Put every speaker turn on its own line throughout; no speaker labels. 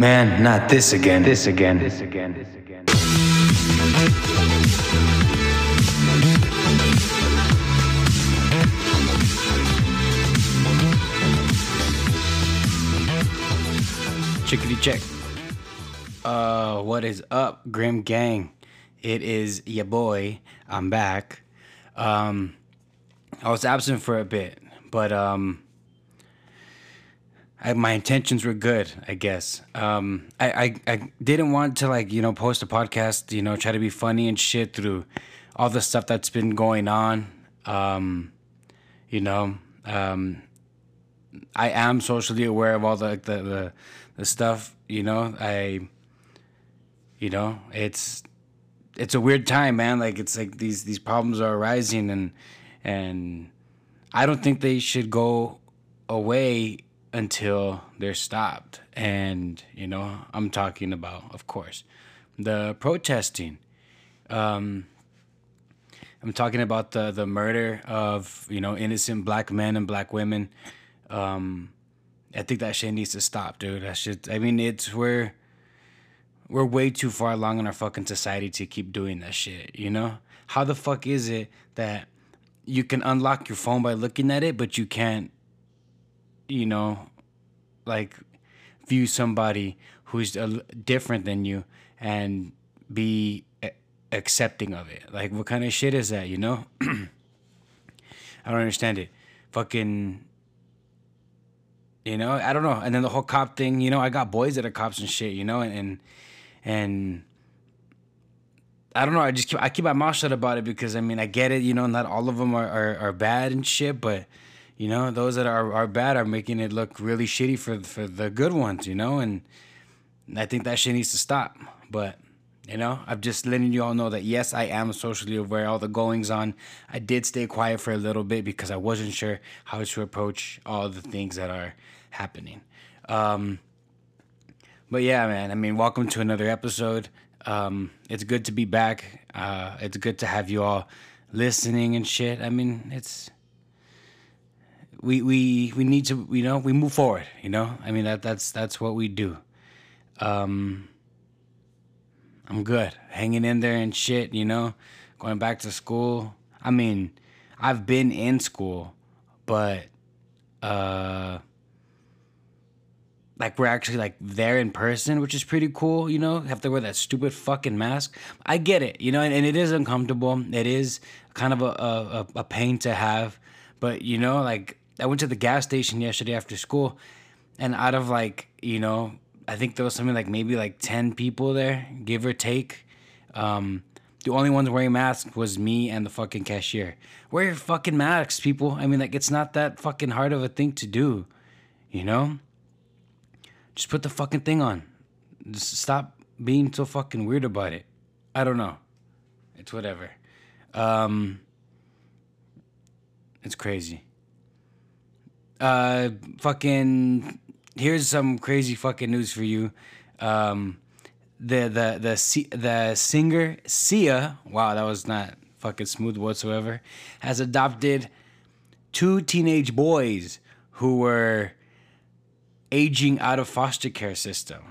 Man, not this again. This again. This again. This again.
Chickadee check. Uh, what is up, Grim Gang? It is your boy. I'm back. Um, I was absent for a bit, but um, I, my intentions were good, I guess. Um, I, I I didn't want to like you know post a podcast, you know, try to be funny and shit through all the stuff that's been going on. Um, you know, um, I am socially aware of all the the the, the stuff. You know, I, you know, it's it's a weird time, man. Like it's like these these problems are arising, and and I don't think they should go away until they're stopped. And you know, I'm talking about, of course, the protesting. Um, I'm talking about the the murder of you know innocent black men and black women. Um, I think that shit needs to stop, dude. That shit. I mean, it's we're we're way too far along in our fucking society to keep doing that shit. You know, how the fuck is it that you can unlock your phone by looking at it, but you can't, you know, like view somebody who's different than you and be accepting of it. Like, what kind of shit is that? You know, I don't understand it. Fucking you know, I don't know. And then the whole cop thing, you know, I got boys that are cops and shit, you know, and and, and I don't know. I just keep I keep my mouth shut about it because I mean I get it, you know, not all of them are, are, are bad and shit, but you know those that are, are bad are making it look really shitty for for the good ones, you know, and I think that shit needs to stop. But you know, I'm just letting you all know that yes, I am socially aware all the goings on. I did stay quiet for a little bit because I wasn't sure how to approach all the things that are happening. Um, but yeah, man. I mean, welcome to another episode. Um, it's good to be back. Uh, it's good to have you all listening and shit. I mean, it's we we we need to you know we move forward. You know, I mean that that's that's what we do. Um, I'm good, hanging in there and shit. You know, going back to school. I mean, I've been in school, but uh like we're actually like there in person, which is pretty cool, you know, have to wear that stupid fucking mask. I get it, you know, and, and it is uncomfortable. It is kind of a, a, a pain to have. But, you know, like I went to the gas station yesterday after school and out of like, you know, I think there was something like maybe like 10 people there, give or take. Um, the only ones wearing masks was me and the fucking cashier. Wear your fucking masks, people. I mean, like, it's not that fucking hard of a thing to do, you know? Just put the fucking thing on. Just stop being so fucking weird about it. I don't know. It's whatever. Um, it's crazy. Uh, fucking. Here's some crazy fucking news for you. Um, the the the the singer Sia. Wow, that was not fucking smooth whatsoever. Has adopted two teenage boys who were aging out of foster care system.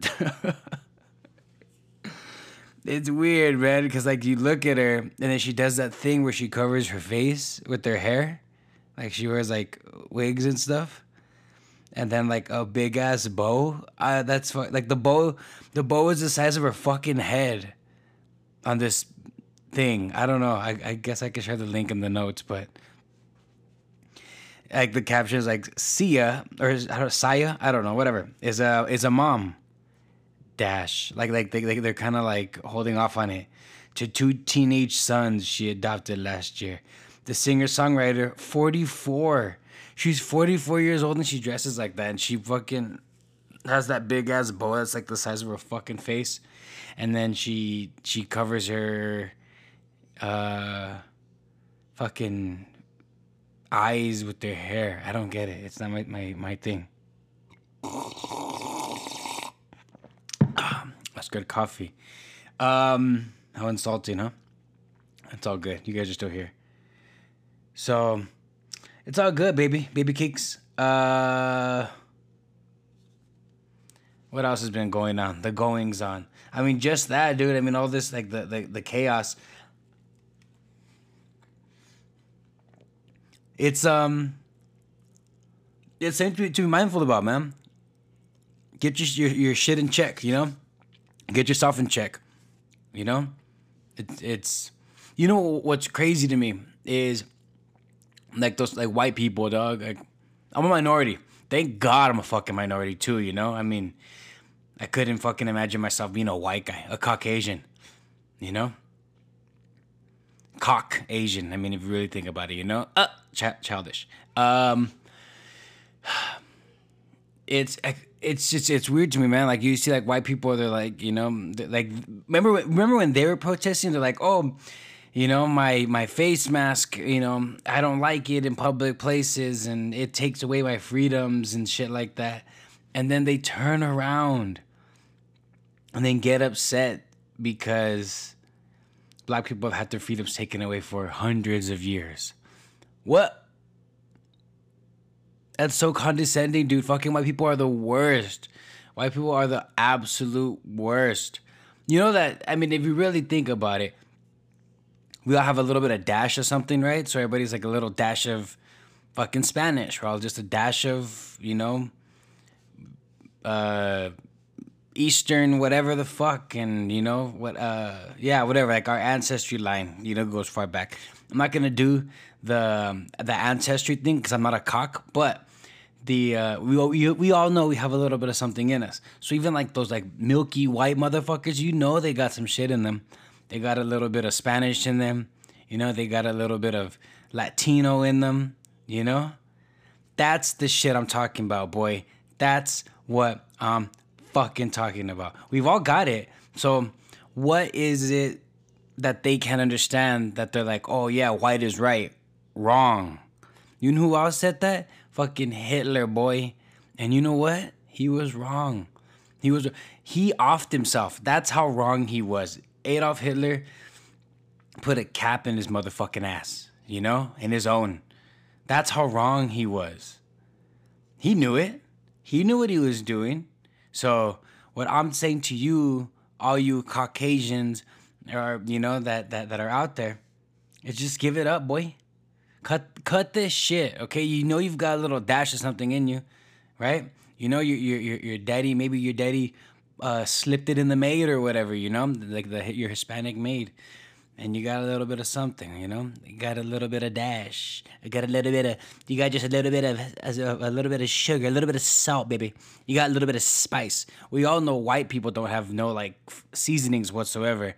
it's weird, man, because like you look at her and then she does that thing where she covers her face with her hair, like she wears like wigs and stuff, and then like a big ass bow. Uh, that's fu- like the bow. The bow is the size of her fucking head on this thing. I don't know. I, I guess I could share the link in the notes, but like the caption is like Sia or Saya, I don't know, whatever. Is a is a mom dash. Like like they, they they're kind of like holding off on it. To two teenage sons she adopted last year. The singer-songwriter 44. She's 44 years old and she dresses like that and she fucking has that big ass bow that's like the size of her fucking face. And then she she covers her uh fucking eyes with their hair. I don't get it. It's not my my, my thing. That's good coffee. Um, how insulting, huh? It's all good. You guys are still here. So, it's all good, baby. Baby cakes. Uh, What else has been going on? The goings on. I mean, just that, dude. I mean, all this like the the, the chaos. It's um. It's something to be, mindful about, man. Get your, your your shit in check, you know. Get yourself in check, you know. It's it's, you know what's crazy to me is, like those like white people, dog. Like, I'm a minority. Thank God I'm a fucking minority too, you know. I mean, I couldn't fucking imagine myself being a white guy, a Caucasian, you know? Cock Asian. I mean, if you really think about it, you know? Uh, ch- childish. Um, it's it's just it's weird to me, man. Like you see, like white people, they're like, you know, like remember remember when they were protesting? They're like, oh, you know, my my face mask, you know, I don't like it in public places, and it takes away my freedoms and shit like that. And then they turn around and then get upset because black people have had their freedoms taken away for hundreds of years. What? That's so condescending, dude. Fucking white people are the worst. White people are the absolute worst. You know that, I mean, if you really think about it, we all have a little bit of dash of something, right? So everybody's like a little dash of fucking Spanish, or all just a dash of, you know, uh, Eastern, whatever the fuck, and you know what? Uh, yeah, whatever. Like our ancestry line, you know, goes far back. I'm not gonna do the the ancestry thing because I'm not a cock, but the uh, we, we we all know we have a little bit of something in us. So even like those like milky white motherfuckers, you know, they got some shit in them. They got a little bit of Spanish in them. You know, they got a little bit of Latino in them. You know, that's the shit I'm talking about, boy. That's what I'm fucking talking about. We've all got it. So, what is it that they can't understand that they're like, oh, yeah, white is right? Wrong. You know who else said that? Fucking Hitler, boy. And you know what? He was wrong. He was, he offed himself. That's how wrong he was. Adolf Hitler put a cap in his motherfucking ass, you know, in his own. That's how wrong he was. He knew it. He knew what he was doing. So what I'm saying to you, all you Caucasians, or you know that that that are out there, is just give it up, boy. Cut cut this shit, okay? You know you've got a little dash of something in you, right? You know your your your, your daddy, maybe your daddy uh, slipped it in the maid or whatever, you know, like the your Hispanic maid and you got a little bit of something, you know. You got a little bit of dash. You got a little bit of. You got just a little bit of a, little bit of sugar, a little bit of salt, baby. You got a little bit of spice. We all know white people don't have no like seasonings whatsoever.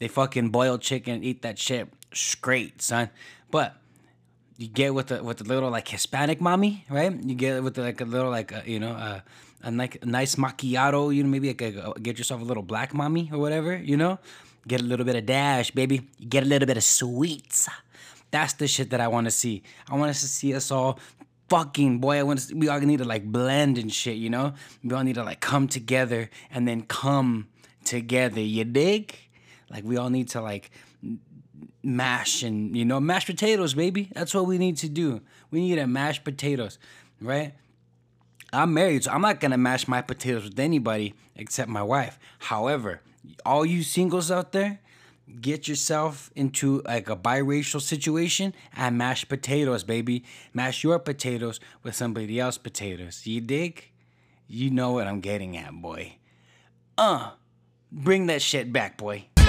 They fucking boil chicken, eat that shit straight, son. But you get with the with the little like Hispanic mommy, right? You get with the, like a little like a, you know uh, a, like a nice macchiato. You know maybe like a, get yourself a little black mommy or whatever. You know Get a little bit of dash, baby. Get a little bit of sweets. That's the shit that I want to see. I want us to see us all fucking boy. I want to. We all need to like blend and shit. You know, we all need to like come together and then come together. You dig? Like we all need to like mash and you know mashed potatoes, baby. That's what we need to do. We need to mash potatoes, right? I'm married, so I'm not gonna mash my potatoes with anybody except my wife. However, all you singles out there, get yourself into like a biracial situation and mash potatoes, baby. Mash your potatoes with somebody else's potatoes. You dig? You know what I'm getting at, boy. Uh, bring that shit back, boy. Uh,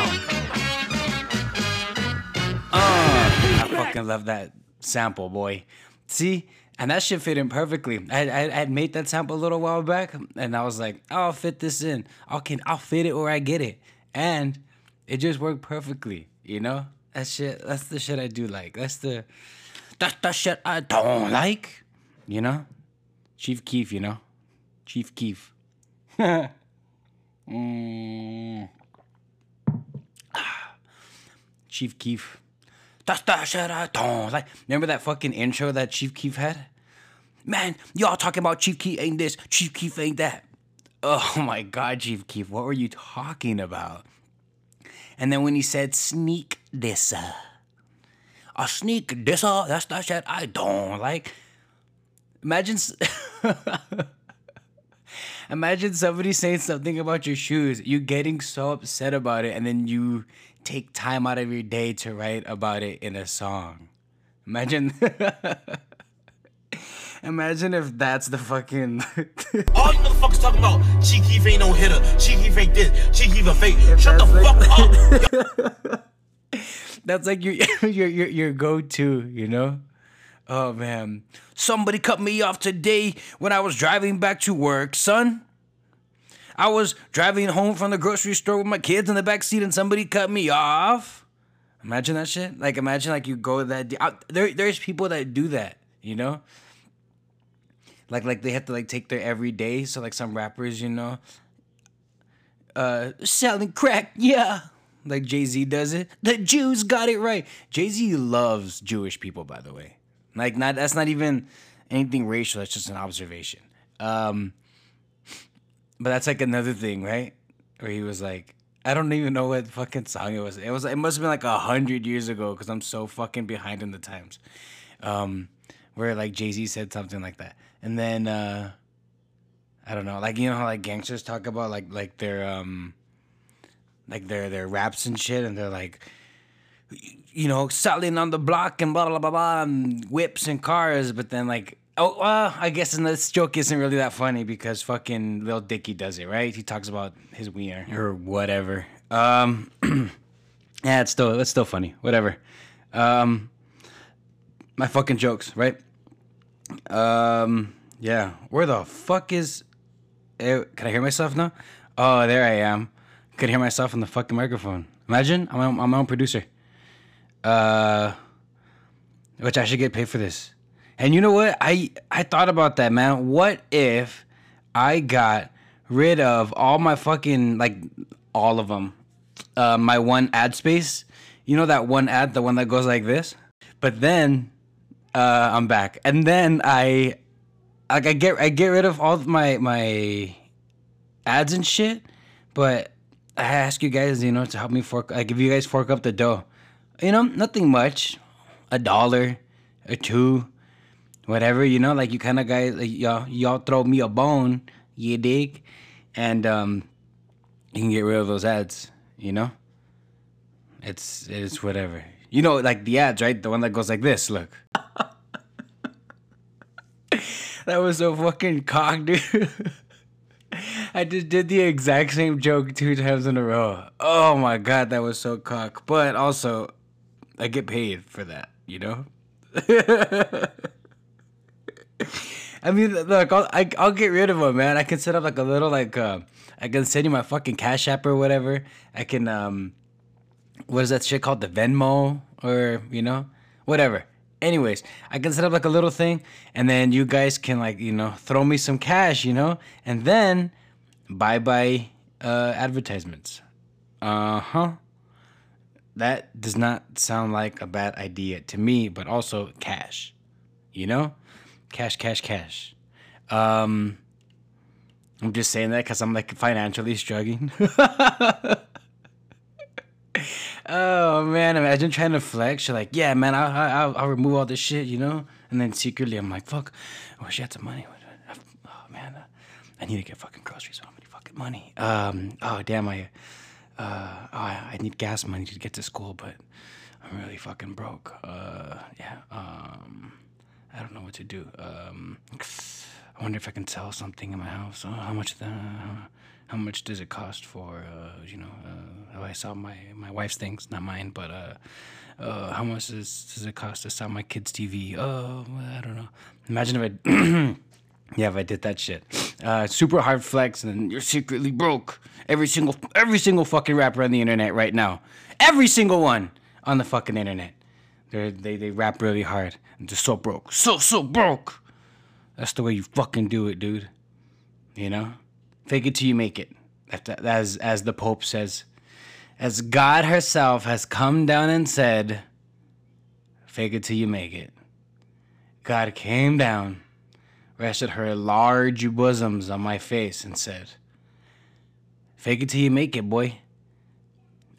I fucking love that sample, boy. See? And that shit fit in perfectly. I, I, I had made that sample a little while back, and I was like, I'll fit this in. I can I'll fit it or I get it, and it just worked perfectly. You know, that shit. That's the shit I do like. That's the that's the shit I don't like. You know, Chief Keef. You know, Chief Keef. mm. Chief Keef. Like. Remember that fucking intro that Chief Keef had? Man, y'all talking about Chief Keef ain't this, Chief Keef ain't that. Oh my God, Chief Keef, what were you talking about? And then when he said sneak disser, a sneak disser, that's that shit I don't like. Imagine, Imagine somebody saying something about your shoes, you getting so upset about it, and then you take time out of your day to write about it in a song. Imagine. Imagine if that's the fucking.
All you motherfuckers talking about Keef ain't no hitter, Keef ain't this, Chief Keef a fake. Shut the
that's
fuck up.
that's like your your your, your go to, you know. Oh man, somebody cut me off today when I was driving back to work, son. I was driving home from the grocery store with my kids in the back seat, and somebody cut me off. Imagine that shit. Like imagine like you go that de- out, there. There's people that do that, you know. Like like they have to like take their everyday. So like some rappers, you know, uh, selling crack, yeah. Like Jay Z does it. The Jews got it right. Jay Z loves Jewish people, by the way. Like not that's not even anything racial. That's just an observation. Um, but that's like another thing, right? Where he was like, I don't even know what fucking song it was. It was. It must have been like a hundred years ago because I'm so fucking behind in the times. Um, where like Jay Z said something like that, and then uh, I don't know, like you know how like gangsters talk about like like their um, like their their raps and shit, and they're like, you know, selling on the block and blah blah blah blah, and whips and cars, but then like. Oh, well, I guess this joke isn't really that funny because fucking Lil Dicky does it, right? He talks about his wiener or whatever. Um, yeah, it's still it's still funny. Whatever. Um, my fucking jokes, right? Um, yeah. Where the fuck is? Eh, Can I hear myself now? Oh, there I am. Could hear myself in the fucking microphone. Imagine I'm I'm my own producer. Uh, which I should get paid for this. And you know what? I I thought about that, man. What if I got rid of all my fucking like all of them, uh, my one ad space. You know that one ad, the one that goes like this. But then uh, I'm back, and then I like I get I get rid of all of my my ads and shit. But I ask you guys, you know, to help me fork. I give you guys fork up the dough. You know, nothing much, a dollar, a two, whatever. You know, like you kind of guys, like, y'all y'all throw me a bone, you dig, and um, you can get rid of those ads. You know, it's it's whatever. You know, like the ads, right? The one that goes like this. Look. that was so fucking cock, dude. I just did the exact same joke two times in a row. Oh my god, that was so cock. But also, I get paid for that, you know? I mean, look, I'll, I, I'll get rid of them, man. I can set up like a little, like, uh, I can send you my fucking Cash App or whatever. I can, um, what is that shit called? The Venmo or, you know, whatever. Anyways, I can set up like a little thing and then you guys can, like, you know, throw me some cash, you know, and then bye bye uh, advertisements. Uh huh. That does not sound like a bad idea to me, but also cash, you know? Cash, cash, cash. Um, I'm just saying that because I'm like financially struggling. oh man, imagine trying to flex. You're like, yeah, man, I'll, I'll, I'll remove all this shit, you know? And then secretly, I'm like, fuck, I wish I had some money. Oh man, uh, I need to get fucking groceries. How many fucking money? Um, oh damn, I, uh, oh, I need gas money to get to school, but I'm really fucking broke. Uh, yeah, um, I don't know what to do. Um, I wonder if I can sell something in my house. Oh, how much? The, how much does it cost for? Uh, you know, uh, oh, I sell my my wife's things, not mine, but uh, uh, how much does, does it cost to sell my kids' TV? Oh, I don't know. Imagine if I. Yeah, if I did that shit, uh, super hard flex, and you're secretly broke. Every single, every single fucking rapper on the internet right now, every single one on the fucking internet, they they they rap really hard and they're so broke, so so broke. That's the way you fucking do it, dude. You know, fake it till you make it. As as the Pope says, as God herself has come down and said, fake it till you make it. God came down rested her large bosoms on my face and said, Fake it till you make it, boy.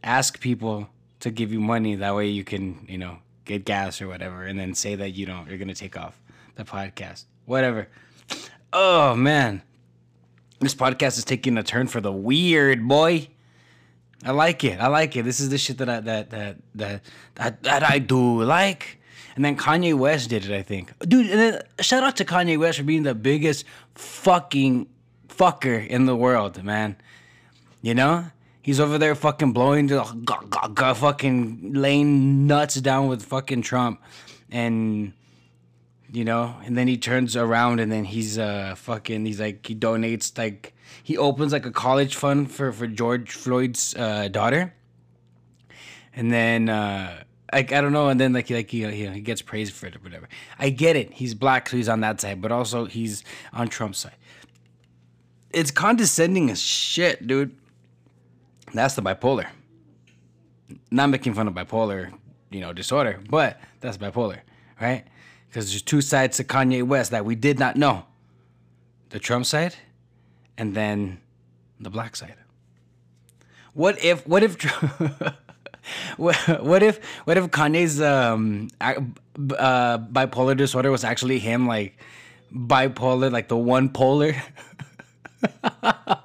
Ask people to give you money. That way you can, you know, get gas or whatever, and then say that you don't, you're to take off the podcast. Whatever. Oh, man. This podcast is taking a turn for the weird, boy. I like it. I like it. This is the shit that I that that that that, that I do like. And then Kanye West did it, I think. Dude, and then shout out to Kanye West for being the biggest fucking fucker in the world, man. You know? He's over there fucking blowing the fucking laying nuts down with fucking Trump. And you know, and then he turns around and then he's uh fucking he's like he donates like he opens like a college fund for for George Floyd's uh, daughter. And then uh like I don't know, and then like like he, he he gets praised for it or whatever. I get it. He's black, so he's on that side, but also he's on Trump's side. It's condescending as shit, dude. That's the bipolar. Not making fun of bipolar, you know, disorder, but that's bipolar, right? Because there's two sides to Kanye West that we did not know. The Trump side, and then the black side. What if? What if? what, if? What if Kanye's um, uh, bipolar disorder was actually him, like bipolar, like the one polar?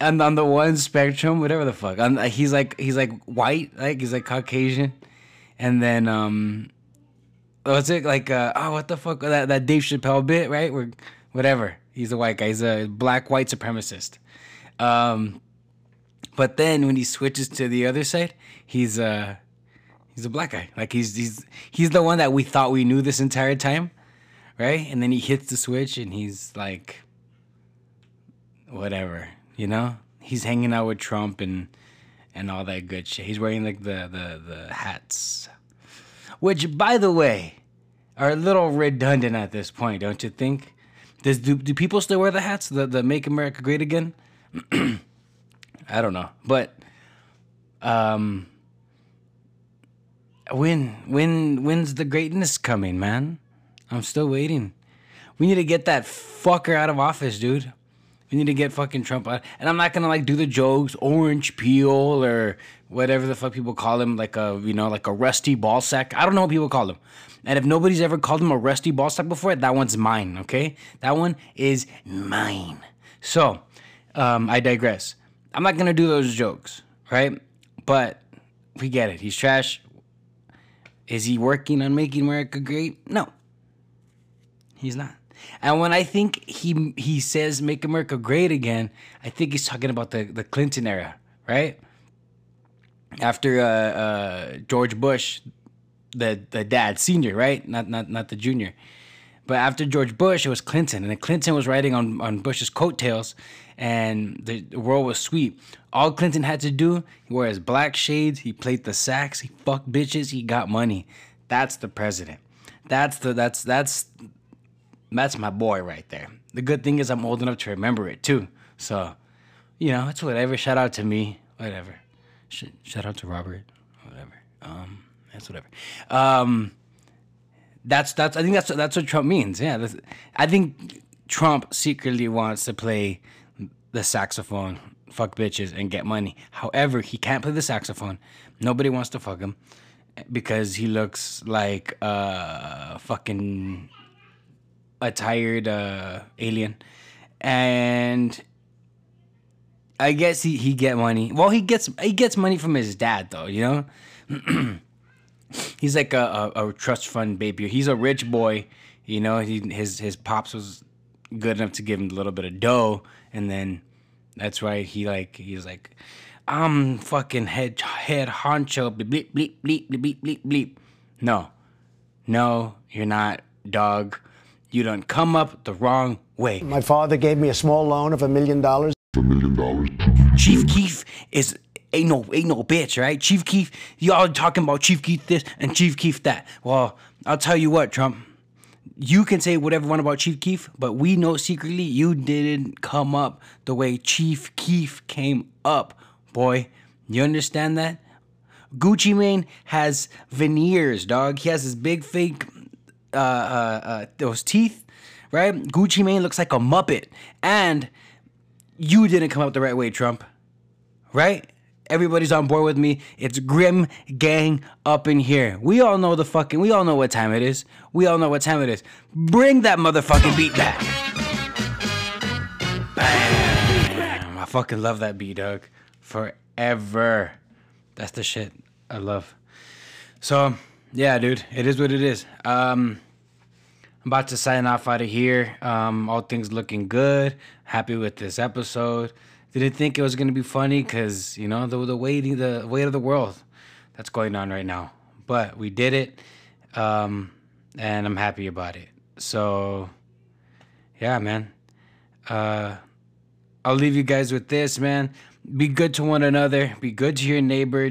and on the one spectrum, whatever the fuck, on, he's like he's like white, like he's like Caucasian, and then um, what's it like? Uh, oh, what the fuck? That that Dave Chappelle bit, right? Where whatever. He's a white guy. He's a black white supremacist. Um, but then when he switches to the other side, he's a he's a black guy. Like he's he's he's the one that we thought we knew this entire time, right? And then he hits the switch and he's like, whatever, you know. He's hanging out with Trump and and all that good shit. He's wearing like the the the hats, which by the way, are a little redundant at this point, don't you think? Does do, do people still wear the hats? The the Make America Great Again? I don't know, but um, when when when's the greatness coming, man? I'm still waiting. We need to get that fucker out of office, dude. We need to get fucking Trump out. And I'm not gonna like do the jokes, orange peel or whatever the fuck people call him, like a you know, like a rusty ball sack. I don't know what people call him. And if nobody's ever called him a rusty ball sack before, that one's mine, okay? That one is mine. So, um, I digress. I'm not gonna do those jokes, right? But we get it. He's trash. Is he working on making America great? No. He's not. And when I think he he says make America great again, I think he's talking about the, the Clinton era, right? After uh, uh, George Bush, the the dad, senior, right? Not not not the junior. But after George Bush, it was Clinton, and Clinton was riding on, on Bush's coattails, and the, the world was sweet. All Clinton had to do, he wore his black shades, he played the sax, he fucked bitches, he got money. That's the president. That's the that's that's that's my boy right there. The good thing is I'm old enough to remember it too. So, you know, it's whatever. Shout out to me, whatever. Sh- shout out to Robert, whatever. Um, that's whatever. Um, that's that's I think that's that's what Trump means. Yeah, I think Trump secretly wants to play the saxophone, fuck bitches, and get money. However, he can't play the saxophone. Nobody wants to fuck him because he looks like a fucking a tired uh, alien, and I guess he he get money. Well, he gets he gets money from his dad though. You know. he's like a, a, a, trust fund baby. He's a rich boy, you know. He, his his pops was good enough to give him a little bit of dough, and then that's why he like he's like, I'm fucking head head honcho bleep bleep bleep bleep bleep bleep bleep. No, no, you're not, dog. You don't come up the wrong way.
My father gave me a small loan of a million dollars.
A million dollars.
Chief Keef is ain't no ain't no bitch, right? Chief Keef, y'all talking about Chief Keef this and Chief Keef that. Well, I'll tell you what, Trump. You can say whatever you want about Chief Keef, but we know secretly you didn't come up the way Chief Keef came up, boy. You understand that? Gucci Mane has veneers, dog. He has his big fake uh, uh, uh, those teeth, right? Gucci Mane looks like a muppet, and you didn't come up the right way, Trump. Right? Everybody's on board with me. It's Grim Gang up in here. We all know the fucking, we all know what time it is. We all know what time it is. Bring that motherfucking beat back. I fucking love that beat, Doug. Forever. That's the shit I love. So, yeah, dude, it is what it is. Um, About to sign off out of here. Um, all things looking good. Happy with this episode. Didn't think it was gonna be funny because you know the the weight the weight of the world that's going on right now. But we did it, um, and I'm happy about it. So, yeah, man. Uh, I'll leave you guys with this, man. Be good to one another. Be good to your neighbor.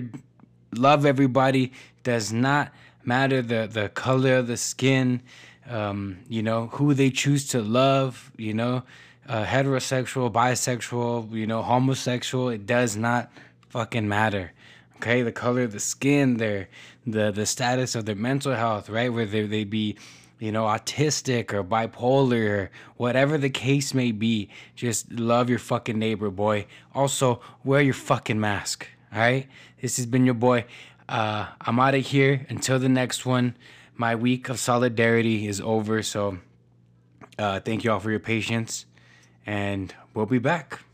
Love everybody. Does not matter the the color of the skin. Um, you know who they choose to love. You know, uh, heterosexual, bisexual. You know, homosexual. It does not fucking matter. Okay, the color of the skin, their the the status of their mental health, right? Whether they be you know, autistic or bipolar or whatever the case may be, just love your fucking neighbor, boy. Also, wear your fucking mask. All right. This has been your boy. Uh, I'm out of here until the next one. My week of solidarity is over. So, uh, thank you all for your patience, and we'll be back.